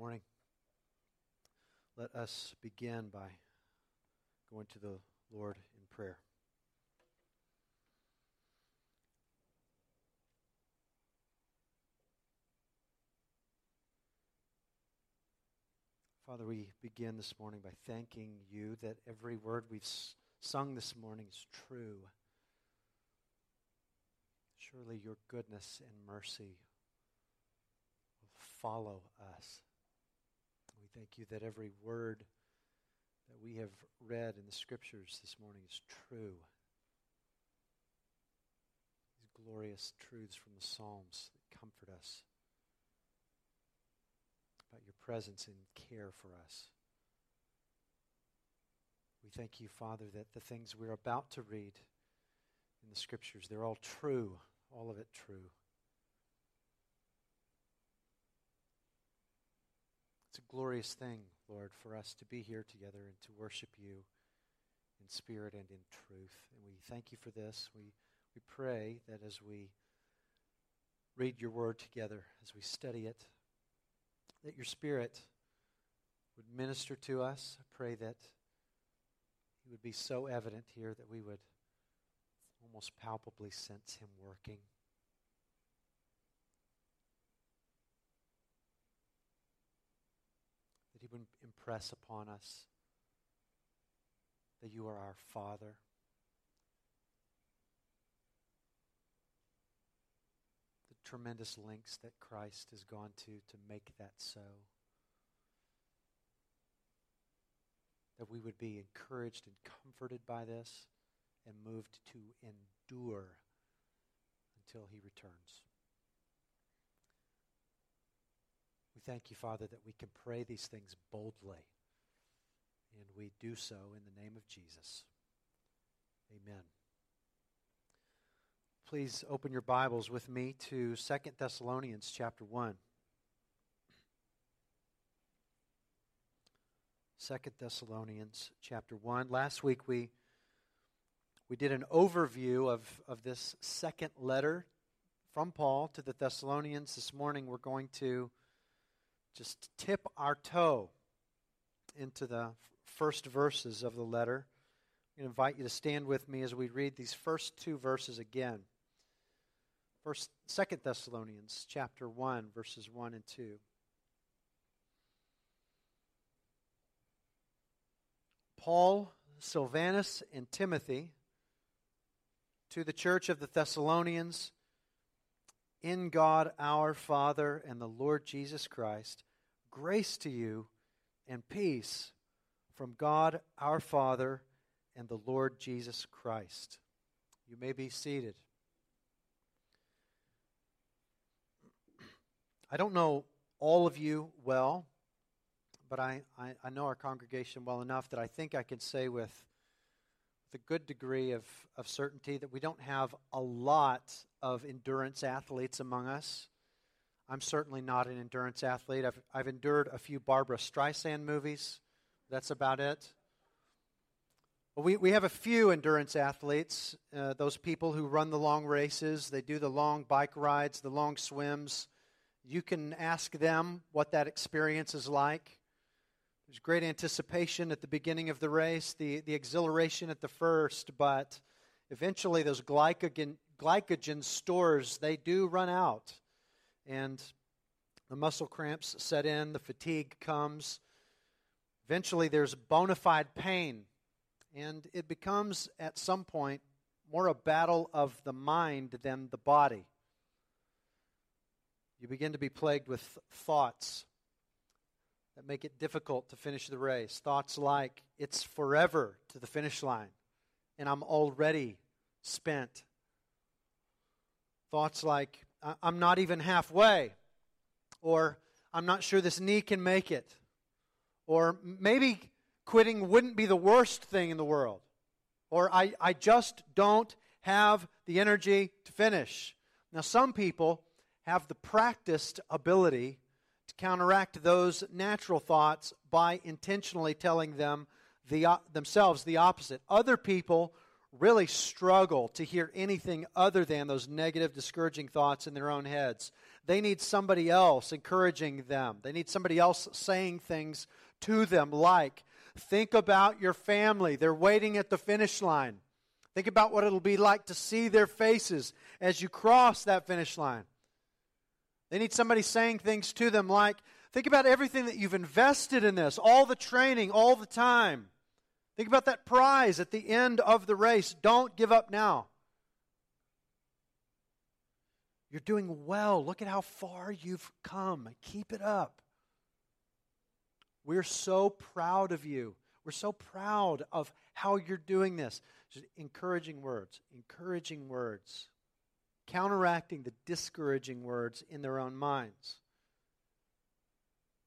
morning. Let us begin by going to the Lord in prayer. Father, we begin this morning by thanking you that every word we've sung this morning is true. Surely your goodness and mercy will follow us. Thank you that every word that we have read in the scriptures this morning is true. These glorious truths from the Psalms that comfort us about your presence and care for us. We thank you, Father, that the things we're about to read in the scriptures, they're all true, all of it true. A glorious thing, Lord, for us to be here together and to worship you in spirit and in truth. And we thank you for this. We, we pray that as we read your word together, as we study it, that your Spirit would minister to us. I pray that He would be so evident here that we would almost palpably sense Him working. That He would impress upon us that you are our Father. the tremendous lengths that Christ has gone to to make that so. That we would be encouraged and comforted by this and moved to endure until he returns. We thank you, Father, that we can pray these things boldly. And we do so in the name of Jesus. Amen. Please open your Bibles with me to 2 Thessalonians chapter 1. 2 Thessalonians chapter 1. Last week we, we did an overview of, of this second letter from Paul to the Thessalonians. This morning we're going to just tip our toe into the first verses of the letter. I'm going to invite you to stand with me as we read these first two verses again. First, Second Thessalonians chapter one, verses one and two. Paul, Silvanus, and Timothy to the church of the Thessalonians in God our Father and the Lord Jesus Christ, grace to you and peace from God our Father and the Lord Jesus Christ. You may be seated. I don't know all of you well, but I, I, I, know our congregation well enough that I think I can say with, a good degree of, of certainty that we don't have a lot of endurance athletes among us. I'm certainly not an endurance athlete. I've, I've endured a few Barbra Streisand movies. That's about it. But We, we have a few endurance athletes, uh, those people who run the long races, they do the long bike rides, the long swims, you can ask them what that experience is like. There's great anticipation at the beginning of the race, the, the exhilaration at the first, but eventually those glycogen, glycogen stores, they do run out. And the muscle cramps set in, the fatigue comes. Eventually there's bona fide pain. And it becomes, at some point, more a battle of the mind than the body you begin to be plagued with thoughts that make it difficult to finish the race. Thoughts like, it's forever to the finish line, and I'm already spent. Thoughts like, I'm not even halfway, or I'm not sure this knee can make it, or maybe quitting wouldn't be the worst thing in the world, or I, I just don't have the energy to finish. Now, some people have the practiced ability counteract those natural thoughts by intentionally telling them the, uh, themselves the opposite. Other people really struggle to hear anything other than those negative, discouraging thoughts in their own heads. They need somebody else encouraging them. They need somebody else saying things to them, like, think about your family. They're waiting at the finish line. Think about what it'll be like to see their faces as you cross that finish line. They need somebody saying things to them like, think about everything that you've invested in this, all the training, all the time. Think about that prize at the end of the race. Don't give up now. You're doing well. Look at how far you've come. Keep it up. We're so proud of you. We're so proud of how you're doing this. Just encouraging words, encouraging words, counteracting the discouraging words in their own minds.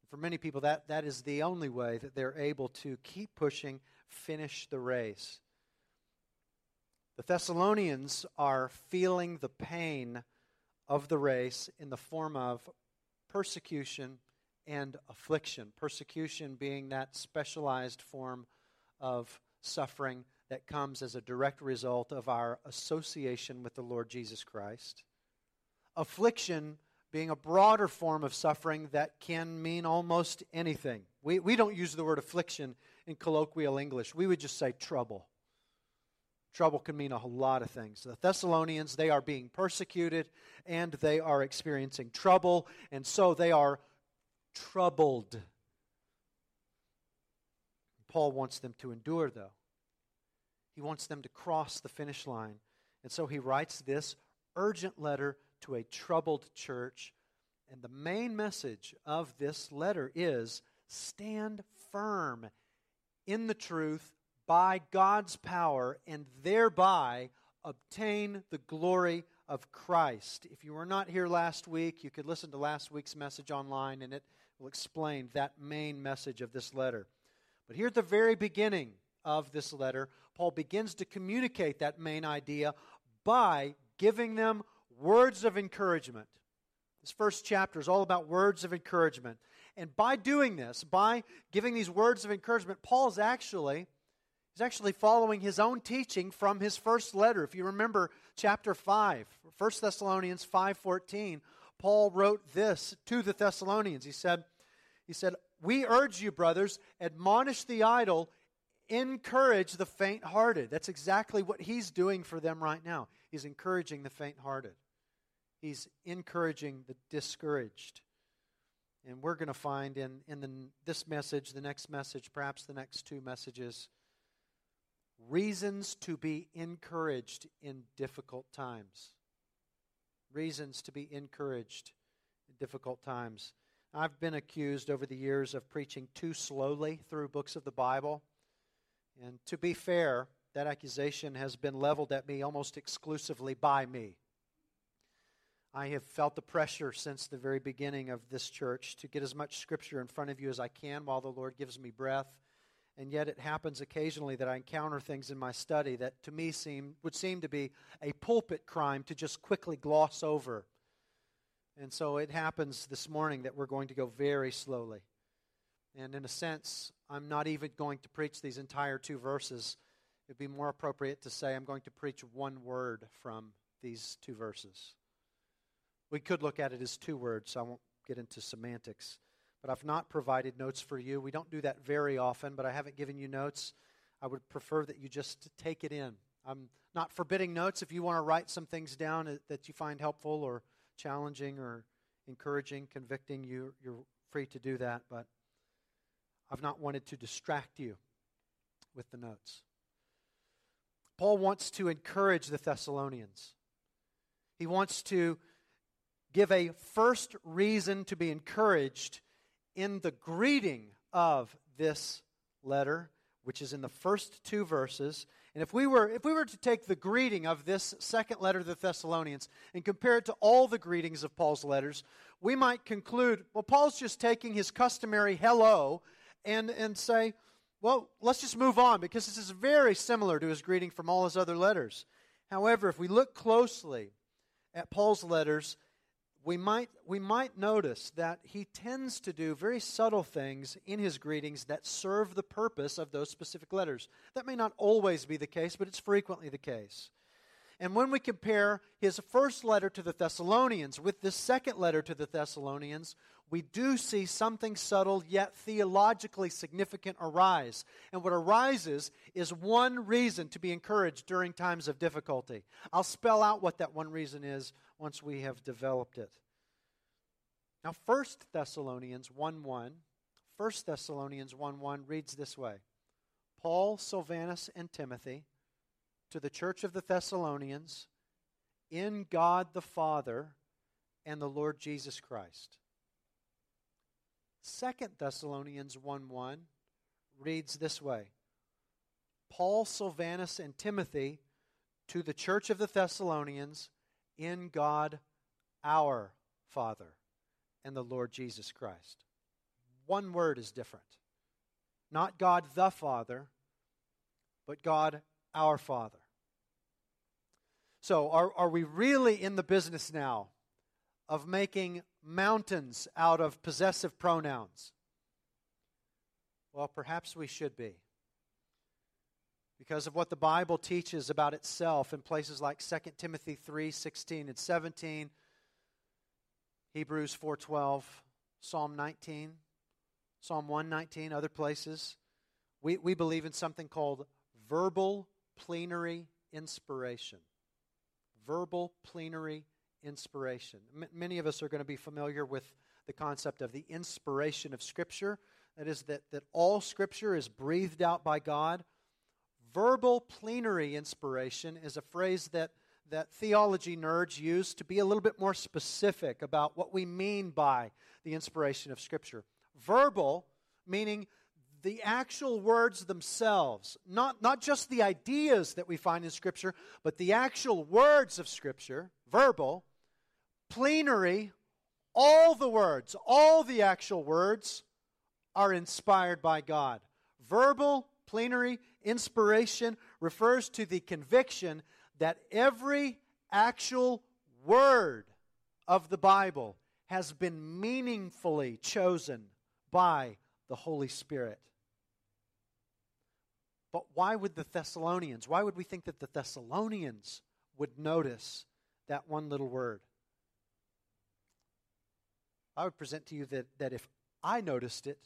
For many people, that, that is the only way that they're able to keep pushing, finish the race. The Thessalonians are feeling the pain of the race in the form of persecution and affliction. Persecution being that specialized form of suffering that comes as a direct result of our association with the Lord Jesus Christ. Affliction being a broader form of suffering that can mean almost anything. We, we don't use the word affliction in colloquial English, we would just say trouble. Trouble can mean a whole lot of things. The Thessalonians, they are being persecuted and they are experiencing trouble, and so they are troubled. Paul wants them to endure, though. He wants them to cross the finish line. And so he writes this urgent letter to a troubled church. And the main message of this letter is stand firm in the truth by God's power and thereby obtain the glory of Christ. If you were not here last week, you could listen to last week's message online and it will explain that main message of this letter. But here at the very beginning of this letter, Paul begins to communicate that main idea by giving them words of encouragement. This first chapter is all about words of encouragement. And by doing this, by giving these words of encouragement, Paul is actually He's actually following his own teaching from his first letter. If you remember chapter 5, 1 Thessalonians 5:14, Paul wrote this to the Thessalonians. He said, he said, "We urge you, brothers, admonish the idle, encourage the faint-hearted." That's exactly what he's doing for them right now. He's encouraging the faint-hearted. He's encouraging the discouraged. And we're going to find in, in the, this message, the next message, perhaps the next two messages, reasons to be encouraged in difficult times. Reasons to be encouraged in difficult times. I've been accused over the years of preaching too slowly through books of the Bible. And to be fair, that accusation has been leveled at me almost exclusively by me. I have felt the pressure since the very beginning of this church to get as much scripture in front of you as I can while the Lord gives me breath and yet it happens occasionally that I encounter things in my study that to me seem would seem to be a pulpit crime to just quickly gloss over. And so it happens this morning that we're going to go very slowly. And in a sense, I'm not even going to preach these entire two verses. It'd be more appropriate to say I'm going to preach one word from these two verses. We could look at it as two words, so I won't get into semantics but I've not provided notes for you. We don't do that very often, but I haven't given you notes. I would prefer that you just take it in. I'm not forbidding notes if you want to write some things down that you find helpful or challenging or encouraging, convicting, you, you're free to do that, but I've not wanted to distract you with the notes. Paul wants to encourage the Thessalonians. He wants to give a first reason to be encouraged in the greeting of this letter, which is in the first two verses. And if we were if we were to take the greeting of this second letter to the Thessalonians and compare it to all the greetings of Paul's letters, we might conclude, well, Paul's just taking his customary hello and and say, well, let's just move on because this is very similar to his greeting from all his other letters. However, if we look closely at Paul's letters, we might, we might notice that he tends to do very subtle things in his greetings that serve the purpose of those specific letters. That may not always be the case, but it's frequently the case. And when we compare his first letter to the Thessalonians with this second letter to the Thessalonians, we do see something subtle yet theologically significant arise. And what arises is one reason to be encouraged during times of difficulty. I'll spell out what that one reason is once we have developed it. Now, 1 Thessalonians 1 1, 1 Thessalonians 1 1 reads this way Paul, Silvanus, and Timothy to the church of the Thessalonians in God the Father and the Lord Jesus Christ. Second Thessalonians 1 1 reads this way Paul, Silvanus, and Timothy to the church of the Thessalonians in God our Father and the Lord Jesus Christ. One word is different. Not God the Father, but God our Father. So, are, are we really in the business now of making mountains out of possessive pronouns? Well, perhaps we should be. Because of what the Bible teaches about itself in places like 2 Timothy 3 16 and 17, Hebrews 4:12, Psalm 19, Psalm 119, other places. We, we believe in something called verbal plenary inspiration. Verbal plenary inspiration. M- many of us are going to be familiar with the concept of the inspiration of Scripture. That is, that, that all Scripture is breathed out by God. Verbal plenary inspiration is a phrase that, that theology nerds use to be a little bit more specific about what we mean by the inspiration of Scripture. Verbal, meaning the actual words themselves, not, not just the ideas that we find in Scripture, but the actual words of Scripture, verbal, plenary, all the words, all the actual words are inspired by God. Verbal, plenary, inspiration refers to the conviction that every actual word of the Bible has been meaningfully chosen by the Holy Spirit. But why would the Thessalonians, why would we think that the Thessalonians would notice that one little word? I would present to you that, that if I noticed it,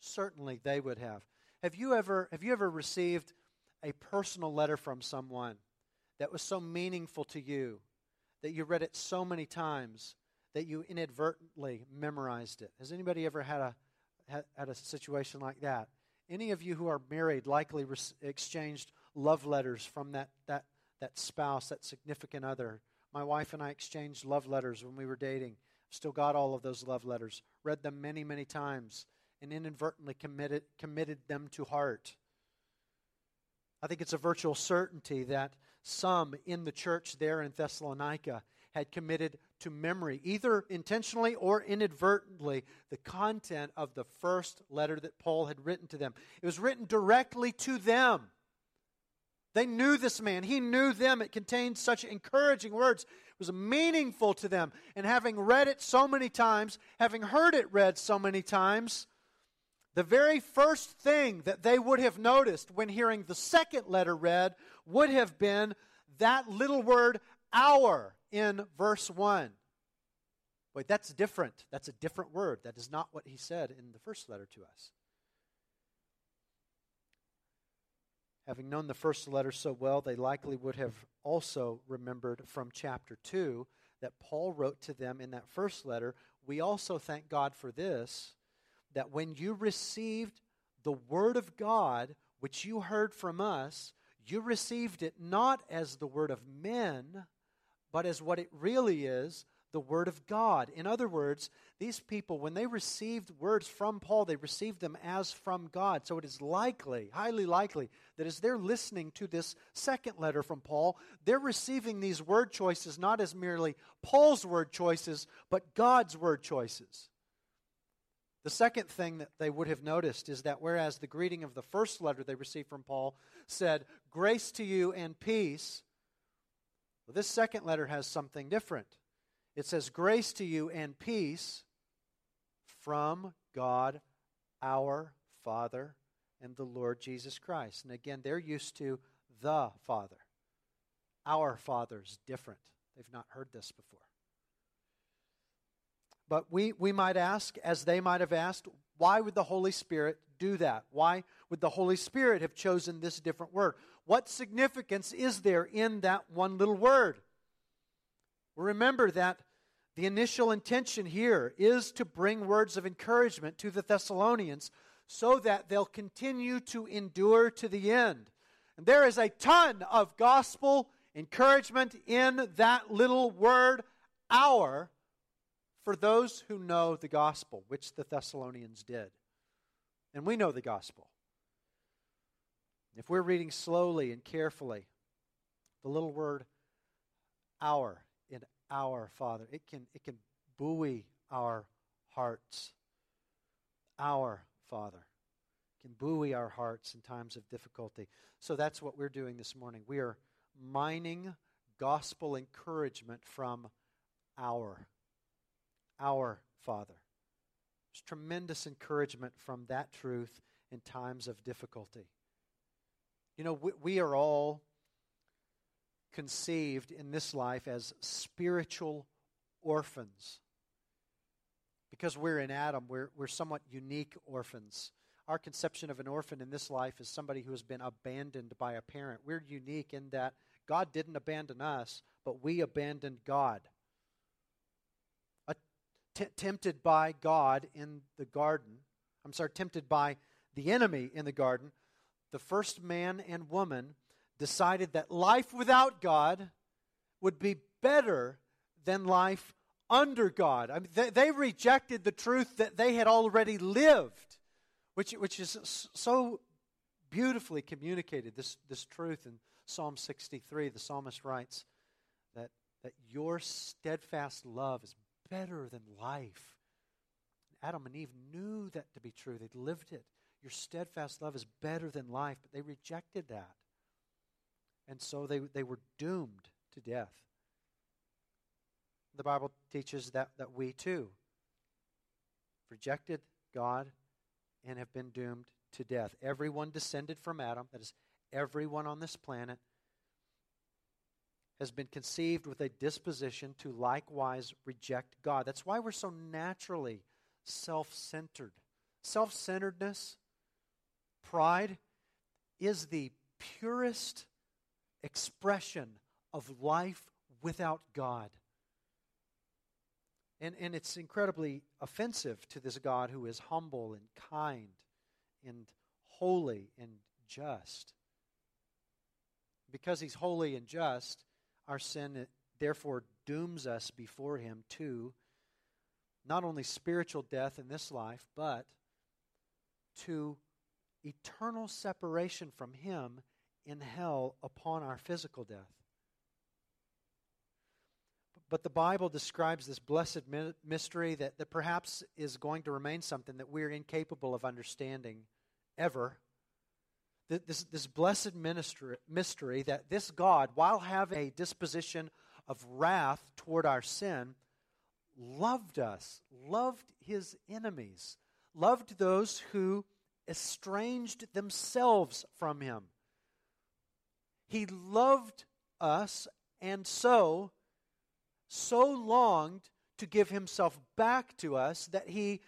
certainly they would have. Have you ever have you ever received a personal letter from someone that was so meaningful to you that you read it so many times that you inadvertently memorized it? Has anybody ever had a had, a situation like that? Any of you who are married likely re- exchanged love letters from that that that spouse, that significant other. My wife and I exchanged love letters when we were dating. Still got all of those love letters. Read them many, many times and inadvertently committed, committed them to heart. I think it's a virtual certainty that some in the church there in Thessalonica had committed to memory, either intentionally or inadvertently, the content of the first letter that Paul had written to them. It was written directly to them. They knew this man. He knew them. It contained such encouraging words It was meaningful to them. And having read it so many times, having heard it read so many times, the very first thing that they would have noticed when hearing the second letter read would have been that little word, our, in verse 1. Wait, that's different. That's a different word. That is not what he said in the first letter to us. having known the first letter so well, they likely would have also remembered from chapter 2 that Paul wrote to them in that first letter. We also thank God for this that when you received the word of God, which you heard from us, you received it not as the word of men, but as what it really is the Word of God. In other words, these people, when they received words from Paul, they received them as from God. So it is likely, highly likely, that as they're listening to this second letter from Paul, they're receiving these word choices not as merely Paul's word choices, but God's word choices. The second thing that they would have noticed is that whereas the greeting of the first letter they received from Paul said, Grace to you and peace, well, this second letter has something different. It says, Grace to you and peace from God our Father and the Lord Jesus Christ. And again, they're used to the Father. Our Father's different. They've not heard this before. But we, we might ask, as they might have asked, why would the Holy Spirit do that? Why would the Holy Spirit have chosen this different word? What significance is there in that one little word? Remember that the initial intention here is to bring words of encouragement to the Thessalonians so that they'll continue to endure to the end. And there is a ton of gospel encouragement in that little word, our, for those who know the gospel, which the Thessalonians did. And we know the gospel. If we're reading slowly and carefully, the little word our in our Father, it can, it can buoy our hearts. Our Father can buoy our hearts in times of difficulty. So that's what we're doing this morning. We are mining gospel encouragement from our our Father. There's tremendous encouragement from that truth in times of difficulty. You know, we, we are all conceived in this life as spiritual orphans. Because we're in Adam, we're, we're somewhat unique orphans. Our conception of an orphan in this life is somebody who has been abandoned by a parent. We're unique in that God didn't abandon us, but we abandoned God tempted by God in the garden, I'm sorry, tempted by the enemy in the garden, the first man and woman decided that life without God would be better than life under God. I mean, they, they rejected the truth that they had already lived, which, which is so beautifully communicated, this, this truth in Psalm 63. The psalmist writes that, that your steadfast love is better than life. Adam and Eve knew that to be true. They'd lived it. Your steadfast love is better than life, but they rejected that. And so they, they were doomed to death. The Bible teaches that, that we too rejected God and have been doomed to death. Everyone descended from Adam, that is, everyone on this planet has been conceived with a disposition to likewise reject God. That's why we're so naturally self centered. Self centeredness, pride, is the purest expression of life without God. And, and it's incredibly offensive to this God who is humble and kind and holy and just. Because he's holy and just, our sin, uh, therefore, dooms us before Him to not only spiritual death in this life, but to eternal separation from Him in hell upon our physical death. But the Bible describes this blessed mystery that, that perhaps is going to remain something that we're incapable of understanding ever this, this blessed ministry, mystery that this God, while having a disposition of wrath toward our sin, loved us, loved his enemies, loved those who estranged themselves from him. He loved us and so, so longed to give himself back to us that he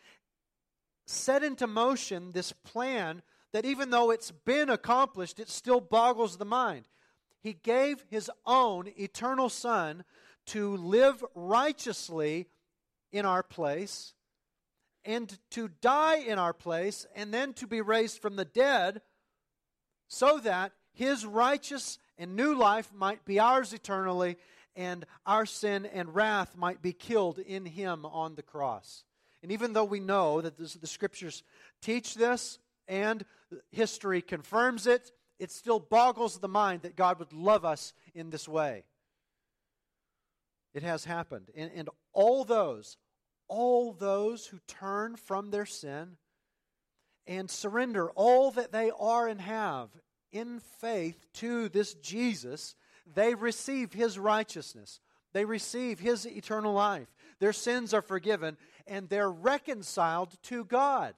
set into motion this plan that even though it's been accomplished, it still boggles the mind. He gave his own eternal Son to live righteously in our place and to die in our place and then to be raised from the dead so that his righteous and new life might be ours eternally and our sin and wrath might be killed in him on the cross. And even though we know that the scriptures teach this, and history confirms it, it still boggles the mind that God would love us in this way. It has happened. And, and all those, all those who turn from their sin and surrender all that they are and have in faith to this Jesus, they receive his righteousness. They receive His eternal life. Their sins are forgiven, and they're reconciled to God.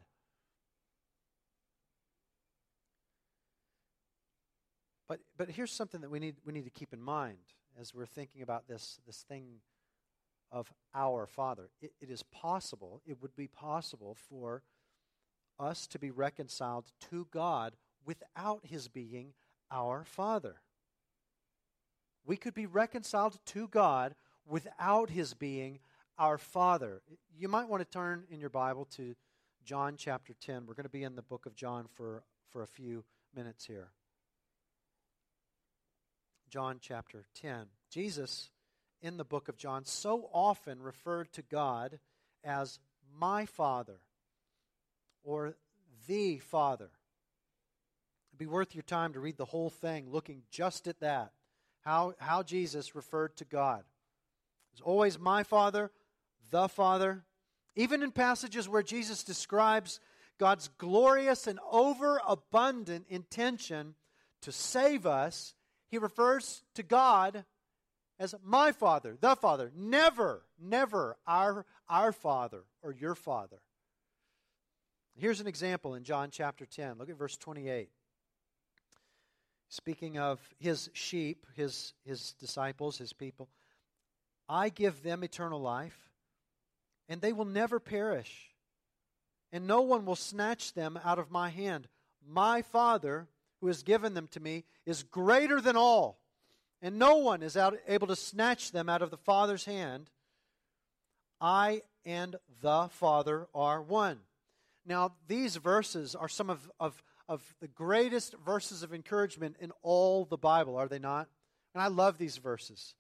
But, but here's something that we need, we need to keep in mind as we're thinking about this, this thing of our Father. It, it is possible, it would be possible for us to be reconciled to God without His being our Father. We could be reconciled to God without His being our Father. You might want to turn in your Bible to John chapter 10. We're going to be in the book of John for, for a few minutes here. John chapter 10. Jesus, in the book of John, so often referred to God as my Father or the Father. It'd be worth your time to read the whole thing, looking just at that. How, how Jesus referred to God. It's always my Father, the Father. Even in passages where Jesus describes God's glorious and overabundant intention to save us, he refers to God as my Father, the Father. Never, never our, our Father or your Father. Here's an example in John chapter 10. Look at verse 28. Speaking of his sheep, his, his disciples, his people, I give them eternal life, and they will never perish, and no one will snatch them out of my hand. My Father, who has given them to me, is greater than all, and no one is out, able to snatch them out of the Father's hand. I and the Father are one. Now, these verses are some of, of, of the greatest verses of encouragement in all the Bible, are they not? And I love these verses.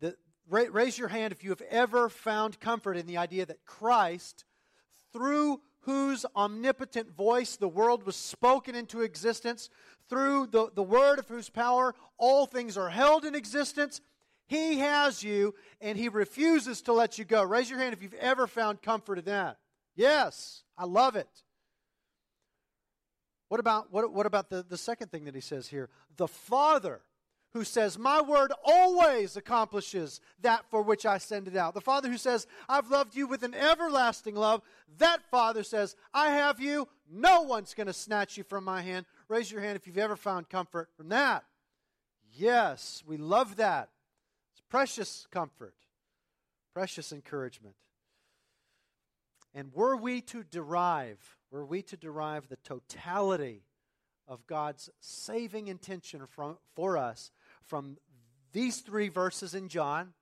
The, raise your hand if you have ever found comfort in the idea that Christ, through whose omnipotent voice the world was spoken into existence, through the, the word of whose power all things are held in existence, he has you and he refuses to let you go. Raise your hand if you've ever found comfort in that. Yes, I love it. What about, what, what about the, the second thing that he says here? The Father who says, My word always accomplishes that for which I send it out. The Father who says, I've loved you with an everlasting love. That Father says, I have you. No one's going to snatch you from my hand. Raise your hand if you've ever found comfort from that. Yes, we love that. It's precious comfort, precious encouragement. And were we to derive, were we to derive the totality of God's saving intention from, for us from these three verses in John,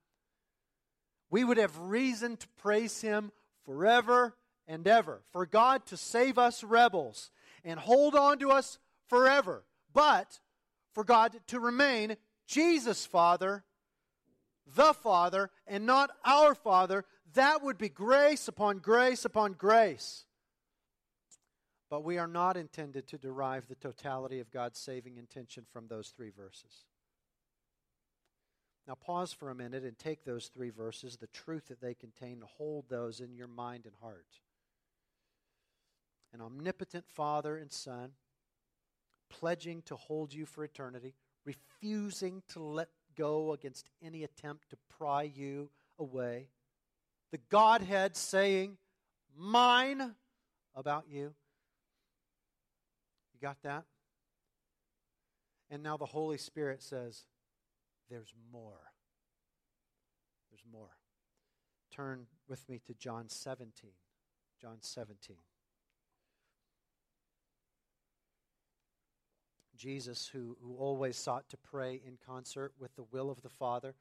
we would have reason to praise Him forever and ever. For God to save us rebels and hold on to us forever. But for God to remain Jesus' Father, the Father, and not our Father, that would be grace upon grace upon grace. But we are not intended to derive the totality of God's saving intention from those three verses. Now, pause for a minute and take those three verses, the truth that they contain, and hold those in your mind and heart. An omnipotent Father and Son, pledging to hold you for eternity, refusing to let go against any attempt to pry you away the Godhead saying, Mine about you. You got that? And now the Holy Spirit says, There's more. There's more. Turn with me to John 17. John 17. Jesus, who, who always sought to pray in concert with the will of the Father,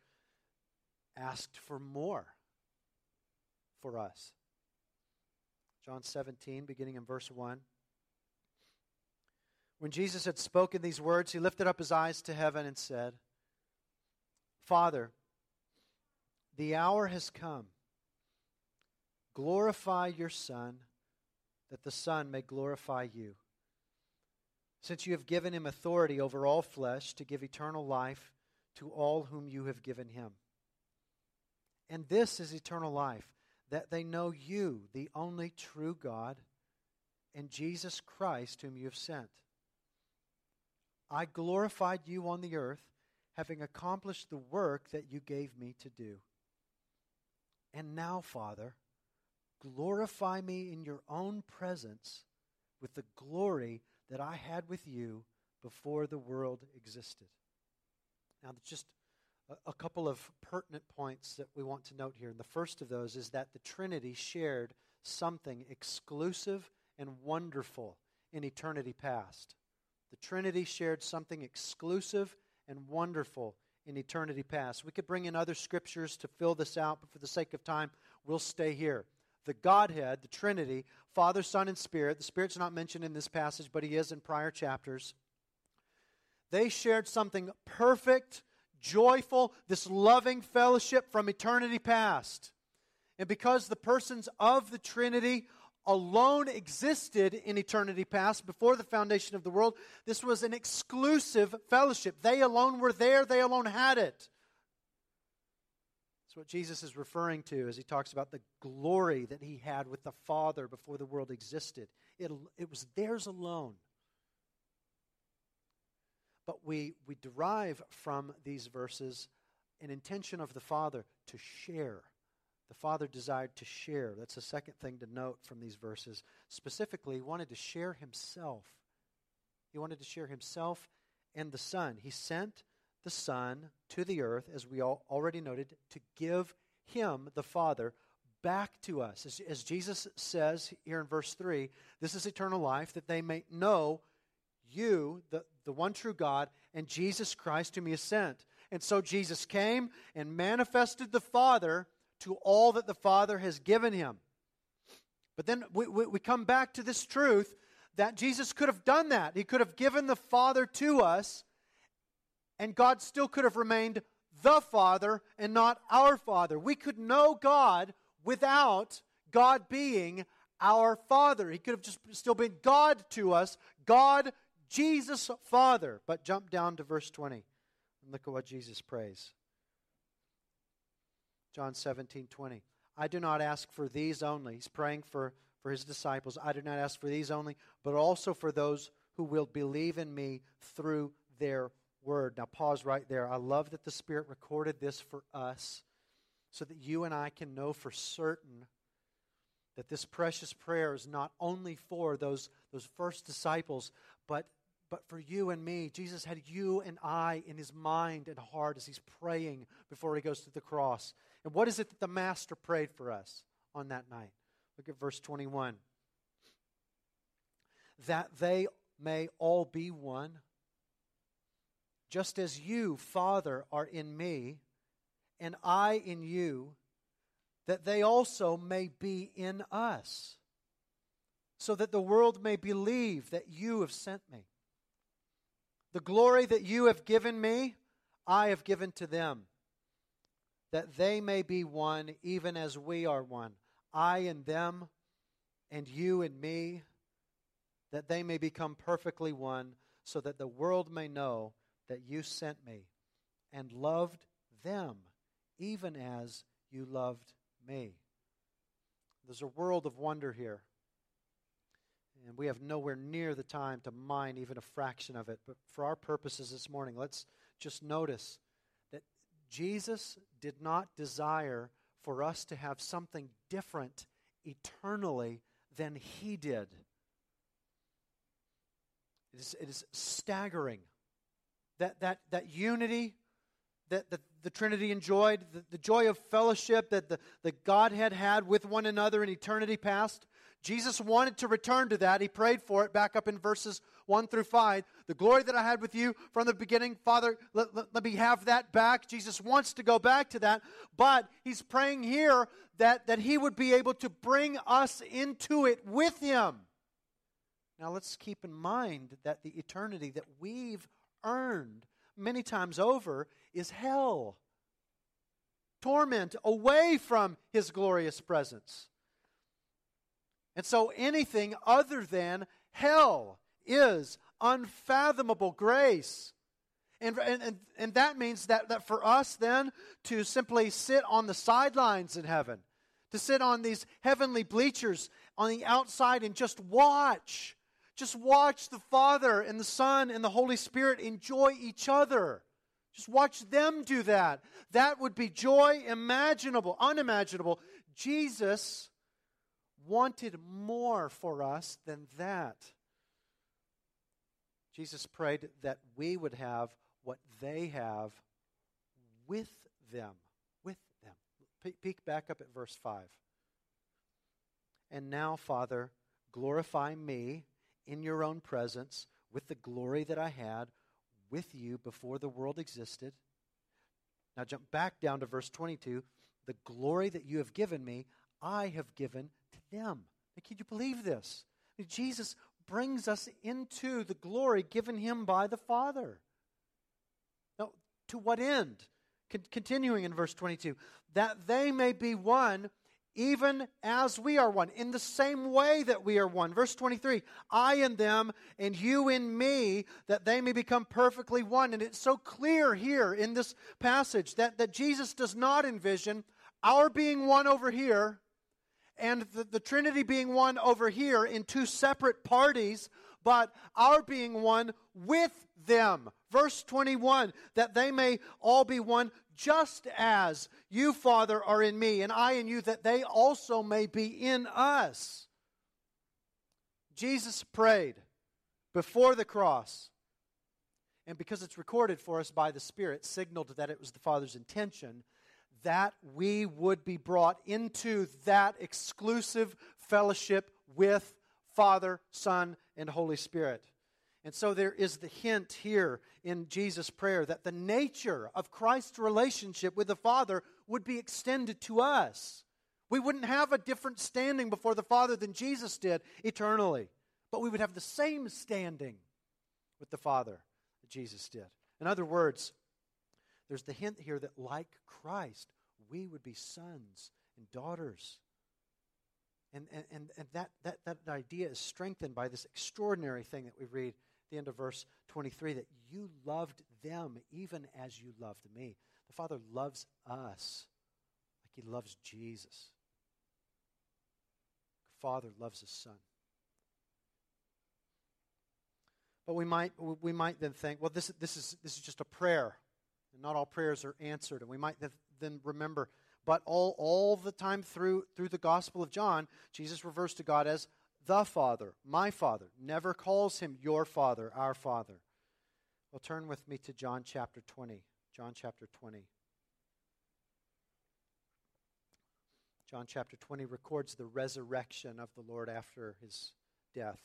asked for more for us. John 17, beginning in verse 1. When Jesus had spoken these words, he lifted up his eyes to heaven and said, Father, the hour has come. Glorify your Son, that the Son may glorify you. Since you have given him authority over all flesh to give eternal life to all whom you have given him. And this is eternal life that they know you, the only true God, and Jesus Christ, whom you have sent. I glorified you on the earth, having accomplished the work that you gave me to do. And now, Father, glorify me in your own presence with the glory that I had with you before the world existed. Now, just a, a couple of pertinent points that we want to note here. And the first of those is that the Trinity shared something exclusive and wonderful in eternity past. The Trinity shared something exclusive and wonderful in eternity past. We could bring in other scriptures to fill this out, but for the sake of time, we'll stay here. The Godhead, the Trinity, Father, Son, and Spirit, the Spirit's not mentioned in this passage, but he is in prior chapters. They shared something perfect, joyful, this loving fellowship from eternity past. And because the persons of the Trinity alone existed in eternity past before the foundation of the world, this was an exclusive fellowship. They alone were there, they alone had it. What Jesus is referring to as he talks about the glory that he had with the Father before the world existed. It, it was theirs alone. But we, we derive from these verses an intention of the Father to share. The Father desired to share. That's the second thing to note from these verses. Specifically, he wanted to share himself. He wanted to share himself and the Son. He sent the Son to the earth, as we all already noted, to give him, the Father, back to us. As, as Jesus says here in verse 3, this is eternal life, that they may know you, the, the one true God, and Jesus Christ, whom He has sent. And so Jesus came and manifested the Father to all that the Father has given him. But then we, we, we, come back to this truth that Jesus could have done that. He could have given the Father to us, and God still could have remained the Father and not our Father. We could know God without God being our Father. He could have just still been God to us, God Jesus Father. But jump down to verse 20 and look at what Jesus prays. John 17, 20. I do not ask for these only. He's praying for, for his disciples. I do not ask for these only, but also for those who will believe in me through their word. Now, pause right there. I love that the Spirit recorded this for us so that you and I can know for certain that this precious prayer is not only for those, those first disciples, but but for you and me, Jesus had you and I in his mind and heart as he's praying before he goes to the cross. And what is it that the Master prayed for us on that night? Look at verse 21. That they may all be one, just as you, Father, are in me, and I in you, that they also may be in us, so that the world may believe that you have sent me. The glory that you have given me, I have given to them, that they may be one, even as we are one. I and them, and you and me, that they may become perfectly one, so that the world may know that you sent me and loved them, even as you loved me. There's a world of wonder here. And we have nowhere near the time to mine even a fraction of it. But for our purposes this morning, let's just notice that Jesus did not desire for us to have something different eternally than he did. It is, it is staggering that, that, that unity that the, the Trinity enjoyed, the, the joy of fellowship that the, the Godhead had with one another in eternity past. Jesus wanted to return to that. He prayed for it back up in verses 1 through 5. The glory that I had with you from the beginning, Father, let, let, let, me have that back. Jesus wants to go back to that, but he's praying here that, that he would be able to bring us into it with him. Now let's keep in mind that the eternity that we've earned many times over is hell. Torment away from his glorious presence. And so anything other than hell is unfathomable grace. And, and, and that means that, that for us then to simply sit on the sidelines in heaven, to sit on these heavenly bleachers on the outside and just watch, just watch the Father and the Son and the Holy Spirit enjoy each other Just watch them do that. That would be joy imaginable, unimaginable. Jesus wanted more for us than that. Jesus prayed that we would have what they have with them. With them. Peek back up at verse 5. And now, Father, glorify me in your own presence with the glory that I had with you before the world existed. Now, jump back down to verse 22. The glory that you have given me, I have given to them. Now, can you believe this? Jesus brings us into the glory given him by the Father. Now, to what end? Con- continuing in verse 22 that they may be one even as we are one, in the same way that we are one. Verse 23 I in them, and you in me, that they may become perfectly one. And it's so clear here in this passage that, that Jesus does not envision our being one over here and the, the Trinity being one over here in two separate parties, but our being one with them. Verse 21 that they may all be one just as you, Father, are in me, and I in you, that they also may be in us. Jesus prayed before the cross, and because it's recorded for us by the Spirit, signaled that it was the Father's intention that we would be brought into that exclusive fellowship with Father, Son, and Holy Spirit. And so there is the hint here in Jesus' prayer that the nature of Christ's relationship with the Father would be extended to us. We wouldn't have a different standing before the Father than Jesus did eternally, but we would have the same standing with the Father that Jesus did. In other words, there's the hint here that, like Christ, we would be sons and daughters and, and, and, that, that, that idea is strengthened by this extraordinary thing that we read the end of verse 23 that you loved them even as you loved me. The Father loves us like he loves Jesus. The Father loves his Son. But we might, we might then think, well, this, this, is, this is just a prayer, and not all prayers are answered. And we might then remember, but all, all the time through, through the Gospel of John, Jesus refers to God as the Father, my Father, never calls him your Father, our Father. Well, turn with me to John chapter 20. John chapter 20. John chapter 20 records the resurrection of the Lord after his death,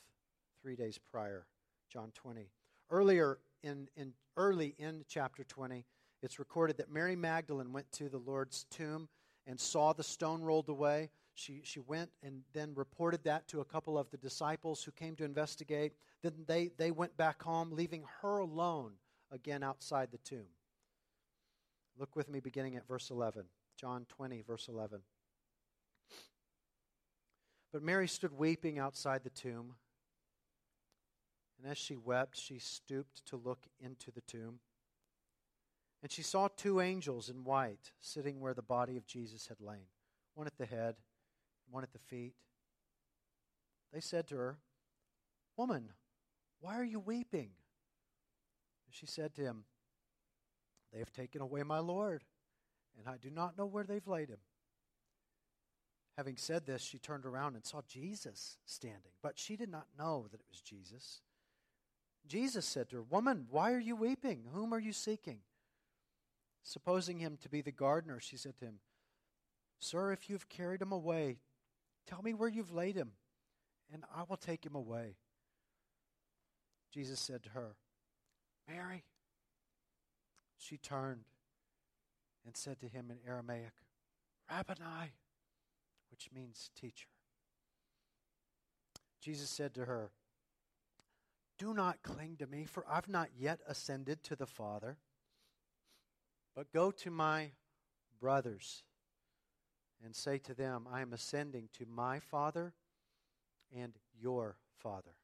three days prior. John 20. Earlier in, in early in chapter 20, it's recorded that Mary Magdalene went to the Lord's tomb and saw the stone rolled away. She, she went and then reported that to a couple of the disciples who came to investigate. Then they, they went back home, leaving her alone again outside the tomb. Look with me beginning at verse 11. John 20, verse 11. But Mary stood weeping outside the tomb. And as she wept, she stooped to look into the tomb. And she saw two angels in white sitting where the body of Jesus had lain, one at the head one at the feet. They said to her, Woman, why are you weeping? She said to him, They have taken away my Lord, and I do not know where they've laid him. Having said this, she turned around and saw Jesus standing, but she did not know that it was Jesus. Jesus said to her, Woman, why are you weeping? Whom are you seeking? Supposing him to be the gardener, she said to him, Sir, if you've carried him away, Tell me where you've laid him, and I will take him away. Jesus said to her, Mary. She turned and said to him in Aramaic, Rabboni, which means teacher. Jesus said to her, Do not cling to me, for I've not yet ascended to the Father, but go to my brothers and say to them, I am ascending to my Father and your Father,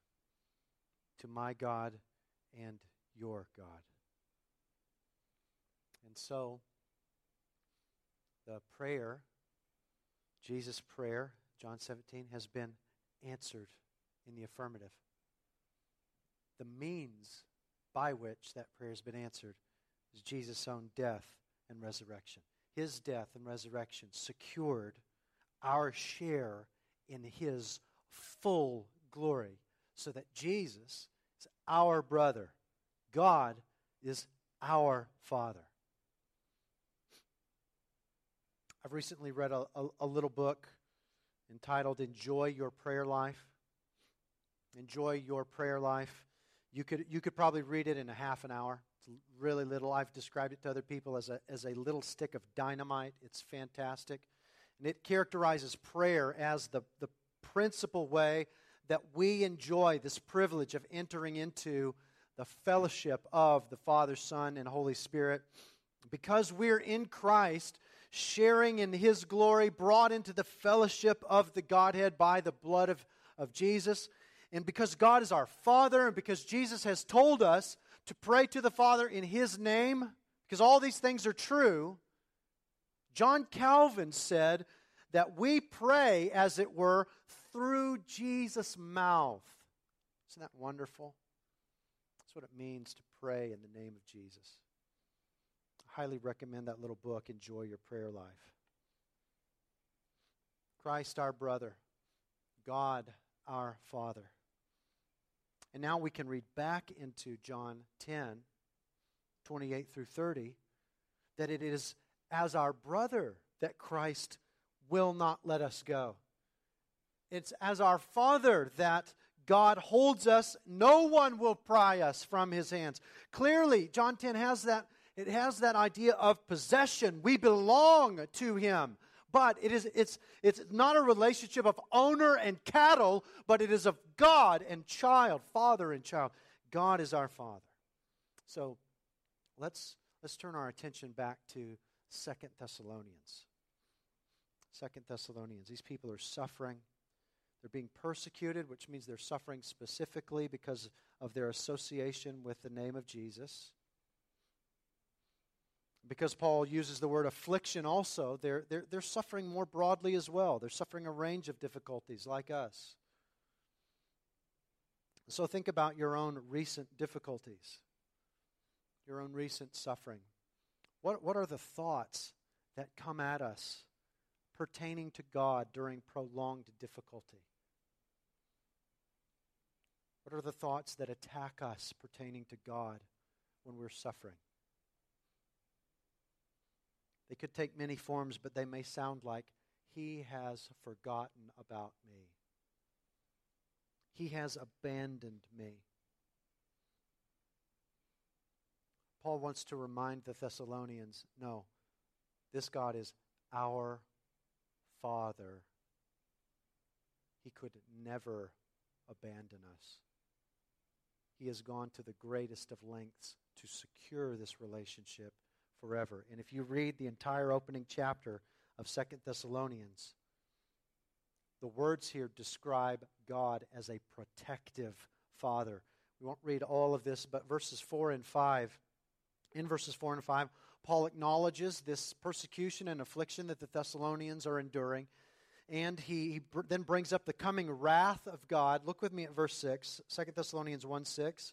to my God and your God. And so, the prayer, Jesus' prayer, John 17, has been answered in the affirmative. The means by which that prayer has been answered is Jesus' own death and resurrection. His death and resurrection secured our share in his full glory so that Jesus is our brother. God is our Father. I've recently read a, a, a, little book entitled Enjoy Your Prayer Life. Enjoy Your Prayer Life. You could, you could probably read it in a half an hour. Really little. I've described it to other people as a, as a little stick of dynamite. It's fantastic. And it characterizes prayer as the, the principal way that we enjoy this privilege of entering into the fellowship of the Father, Son, and Holy Spirit. Because we're in Christ, sharing in His glory, brought into the fellowship of the Godhead by the blood of, of Jesus. And because God is our Father, and because Jesus has told us to pray to the Father in His name, because all these things are true, John Calvin said that we pray, as it were, through Jesus' mouth. Isn't that wonderful? That's what it means to pray in the name of Jesus. I highly recommend that little book, Enjoy Your Prayer Life. Christ our brother, God our Father. And now we can read back into John 10, 28 through 30, that it is as our brother that Christ will not let us go. It's as our Father that God holds us. No one will pry us from his hands. Clearly, John 10 has that it has that idea of possession. We belong to him. But it is it's it's not a relationship of owner and cattle, but it is of God and child, father and child. God is our father. So let's let's turn our attention back to Second Thessalonians. Second Thessalonians. These people are suffering. They're being persecuted, which means they're suffering specifically because of their association with the name of Jesus. Because Paul uses the word affliction also, they're, they're, they're suffering more broadly as well. They're suffering a range of difficulties like us. So think about your own recent difficulties, your own recent suffering. What, what are the thoughts that come at us pertaining to God during prolonged difficulty? What are the thoughts that attack us pertaining to God when we're suffering? They could take many forms, but they may sound like, He has forgotten about me. He has abandoned me. Paul wants to remind the Thessalonians no, this God is our Father, He could never abandon us. He has gone to the greatest of lengths to secure this relationship forever. And if you read the entire opening chapter of Second Thessalonians, the words here describe God as a protective father. We won't read all of this, but verses 4 and 5, in verses 4 and 5, Paul acknowledges this persecution and affliction that the Thessalonians are enduring. And he, he br- then brings up the coming wrath of God. Look with me at verse 6, 2 Thessalonians 1 6.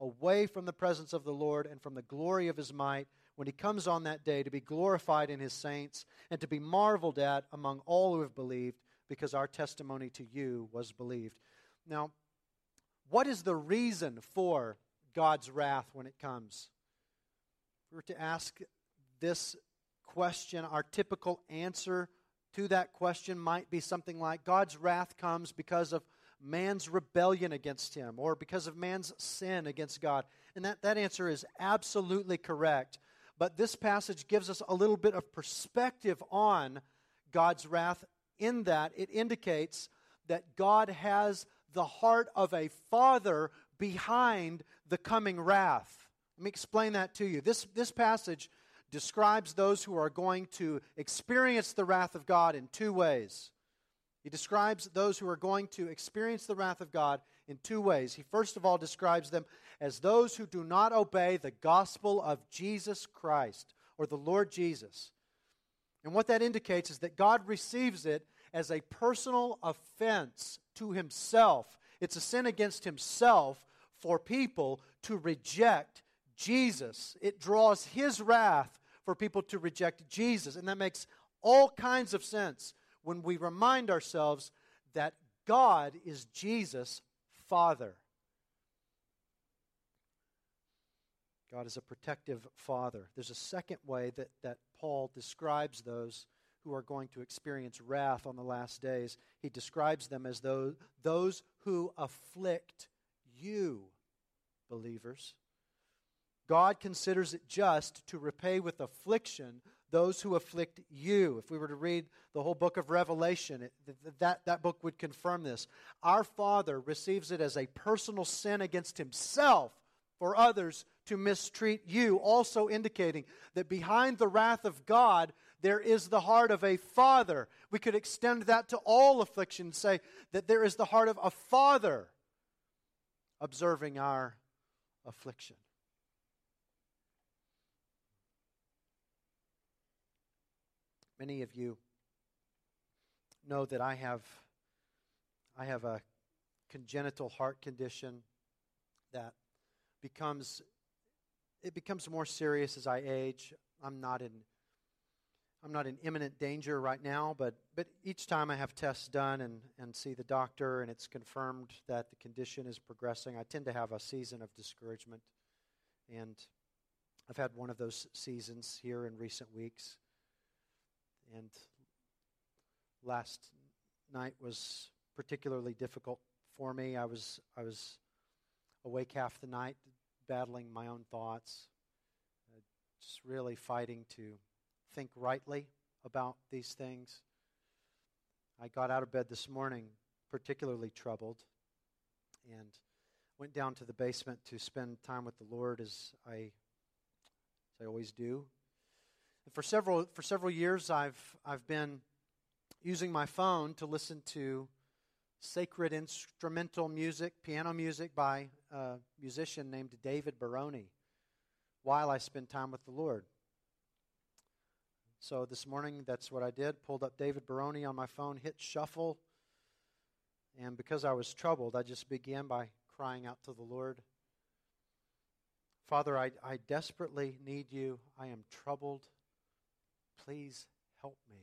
away from the presence of the Lord and from the glory of his might when he comes on that day to be glorified in his saints and to be marveled at among all who have believed because our testimony to you was believed. Now, what is the reason for God's wrath when it comes? If we were to ask this question, our typical answer to that question might be something like God's wrath comes because of man's rebellion against him or because of man's sin against God. And that, that answer is absolutely correct. But this passage gives us a little bit of perspective on God's wrath, in that it indicates that God has the heart of a father behind the coming wrath. Let me explain that to you. This, this passage describes those who are going to experience the wrath of God in two ways. He describes those who are going to experience the wrath of God in two ways. He first of all describes them as those who do not obey the gospel of Jesus Christ or the Lord Jesus. And what that indicates is that God receives it as a personal offense to himself. It's a sin against himself for people to reject Jesus. It draws his wrath for people to reject Jesus. And that makes all kinds of sense when we remind ourselves that God is Jesus' Father. God is a protective Father. There's a second way that, that Paul describes those who are going to experience wrath on the last days. He describes them as those, those who afflict you, believers. God considers it just to repay with affliction those who afflict you. If we were to read the whole book of Revelation, it, that, that book would confirm this. Our Father receives it as a personal sin against Himself for others to mistreat you, also indicating that behind the wrath of God, there is the heart of a father. We could extend that to all affliction say that there is the heart of a father observing our affliction. Many of you know that I have I have a congenital heart condition that becomes it becomes more serious as I age. I'm not in I'm not in imminent danger right now, but but each time I have tests done and, and see the doctor and it's confirmed that the condition is progressing, I tend to have a season of discouragement. And I've had one of those seasons here in recent weeks. And last night was particularly difficult for me. I was I was awake half the night, battling my own thoughts, uh, just really fighting to think rightly about these things. I got out of bed this morning particularly troubled and went down to the basement to spend time with the Lord as I, as I always do. For several for several years, I've I've been using my phone to listen to sacred instrumental music, piano music by a musician named David Baroni, while I spend time with the Lord. So this morning, that's what I did. Pulled up David Baroni on my phone, hit shuffle, and because I was troubled, I just began by crying out to the Lord. Father, I, I desperately need you. I am troubled. Please help me.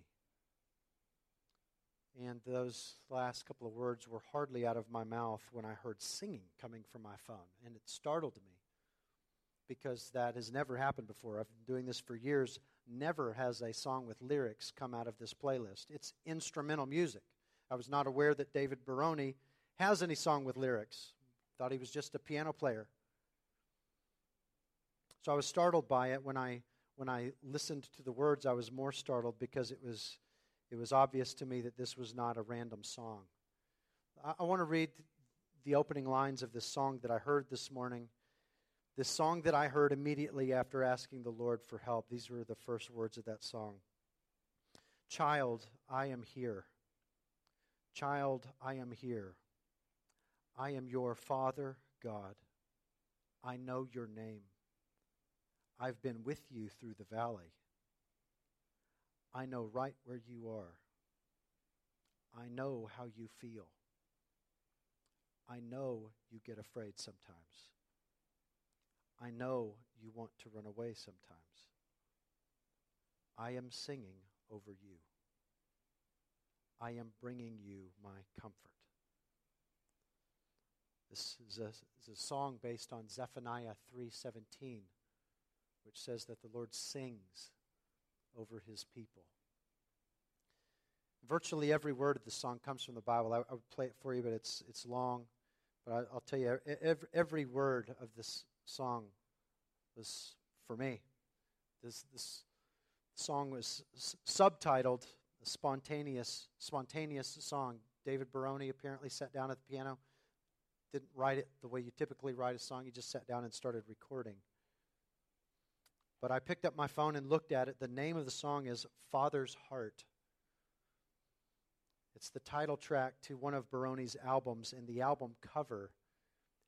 And those last couple of words were hardly out of my mouth when I heard singing coming from my phone. And it startled me because that has never happened before. I've been doing this for years. Never has a song with lyrics come out of this playlist. It's instrumental music. I was not aware that David Baroni has any song with lyrics. Thought he was just a piano player. So I was startled by it when I when I listened to the words. I was more startled because it was it was obvious to me that this was not a random song. I, I want to read the opening lines of this song that I heard this morning. This song that I heard immediately after asking the Lord for help. These were the first words of that song Child, I am here. Child, I am here. I am your Father, God. I know your name. I've been with you through the valley. I know right where you are. I know how you feel. I know you get afraid sometimes. I know you want to run away sometimes. I am singing over you. I am bringing you my comfort. This is a, is a song based on Zephaniah 3:17, which says that the Lord sings over his people. Virtually every word of the song comes from the Bible. I, I would play it for you, but it's, it's long. But I, will tell you, every, every word of this song was for me. This, this song was s- subtitled spontaneous spontaneous song david baroni apparently sat down at the piano didn't write it the way you typically write a song he just sat down and started recording but I picked up my phone and looked at it. The name of the song is Father's Heart. It's the title track to one of Baroni's albums, and the album cover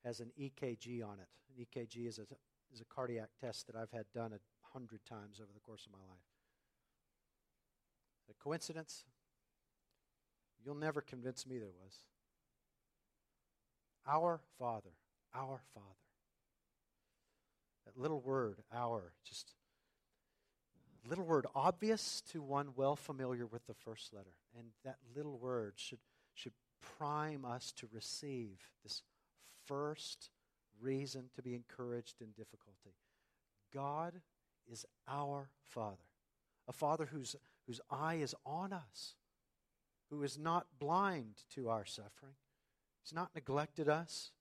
has an EKG on it. An EKG is a, is a cardiac test that I've had done a hundred times over the course of my life. A coincidence? You'll never convince me there was. Our Father, our Father. That little word, our, just little word obvious to one well familiar with the first letter. And that little word should, should prime us to receive this first reason to be encouraged in difficulty. God is our Father, a Father whose, whose eye is on us, who is not blind to our suffering. He's not neglected us.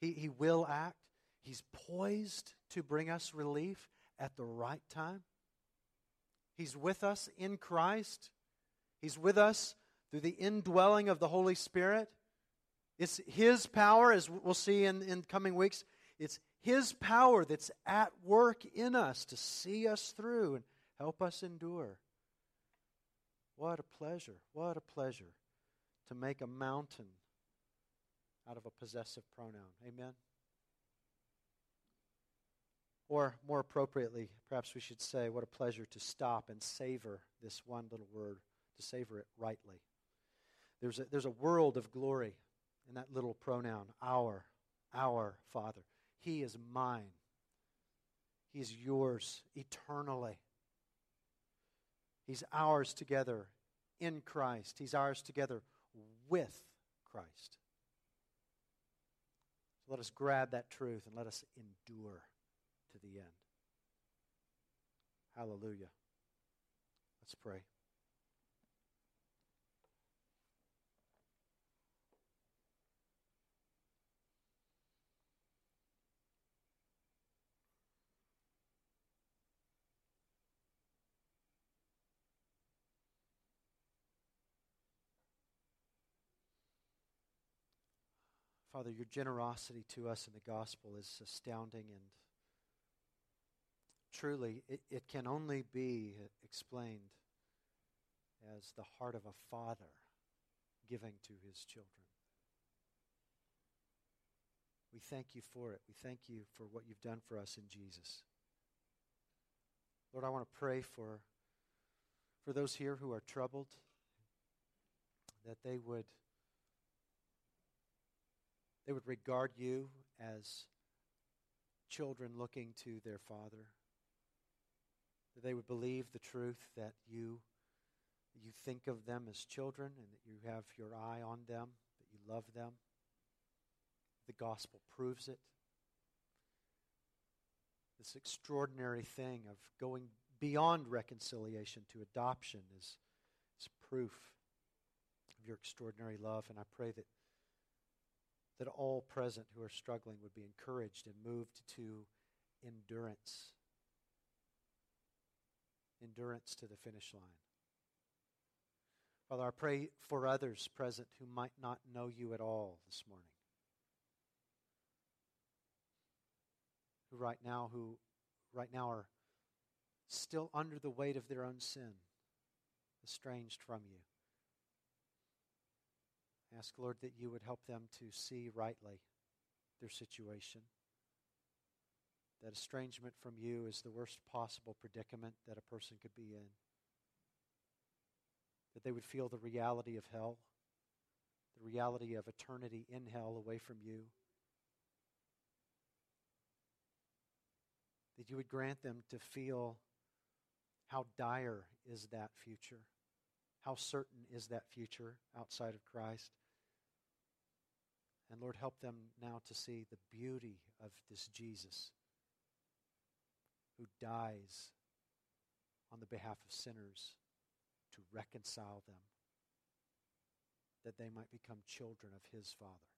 He, he will act. He's poised to bring us relief at the right time. He's with us in Christ. He's with us through the indwelling of the Holy Spirit. It's His power, as we'll see in, in coming weeks, it's His power that's at work in us to see us through and help us endure. What a pleasure, what a pleasure to make a mountain out of a possessive pronoun. Amen? Or more appropriately, perhaps we should say, what a pleasure to stop and savor this one little word, to savor it rightly. There's a, there's a world of glory in that little pronoun, our, our Father. He is mine. He is yours eternally. He's ours together in Christ. He's ours together with Christ. So let us grab that truth and let us endure to the end. Hallelujah. Let's pray. Father, your generosity to us in the gospel is astounding and truly, it, it can only be explained as the heart of a father giving to his children. We thank you for it. We thank you for what you've done for us in Jesus. Lord, I want to pray for, for those here who are troubled, that they would, they would regard you as children looking to their father that they would believe the truth that you you think of them as children and that you have your eye on them, that you love them. The gospel proves it. This extraordinary thing of going beyond reconciliation to adoption is, is proof of your extraordinary love. And I pray that, that all present who are struggling would be encouraged and moved to endurance endurance to the finish line. Father, I pray for others present who might not know you at all this morning. Who right now who right now are still under the weight of their own sin, estranged from you. ask, Lord, that you would help them to see rightly their situation that estrangement from you is the worst possible predicament that a person could be in. That they would feel the reality of hell, the reality of eternity in hell away from you. That you would grant them to feel how dire is that future, how certain is that future outside of Christ. And Lord, help them now to see the beauty of this Jesus who dies on the behalf of sinners to reconcile them, that they might become children of his Father.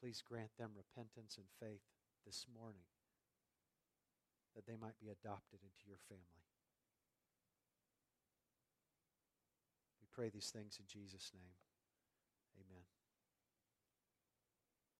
Please grant them repentance and faith this morning, that they might be adopted into your family. We pray these things in Jesus' name.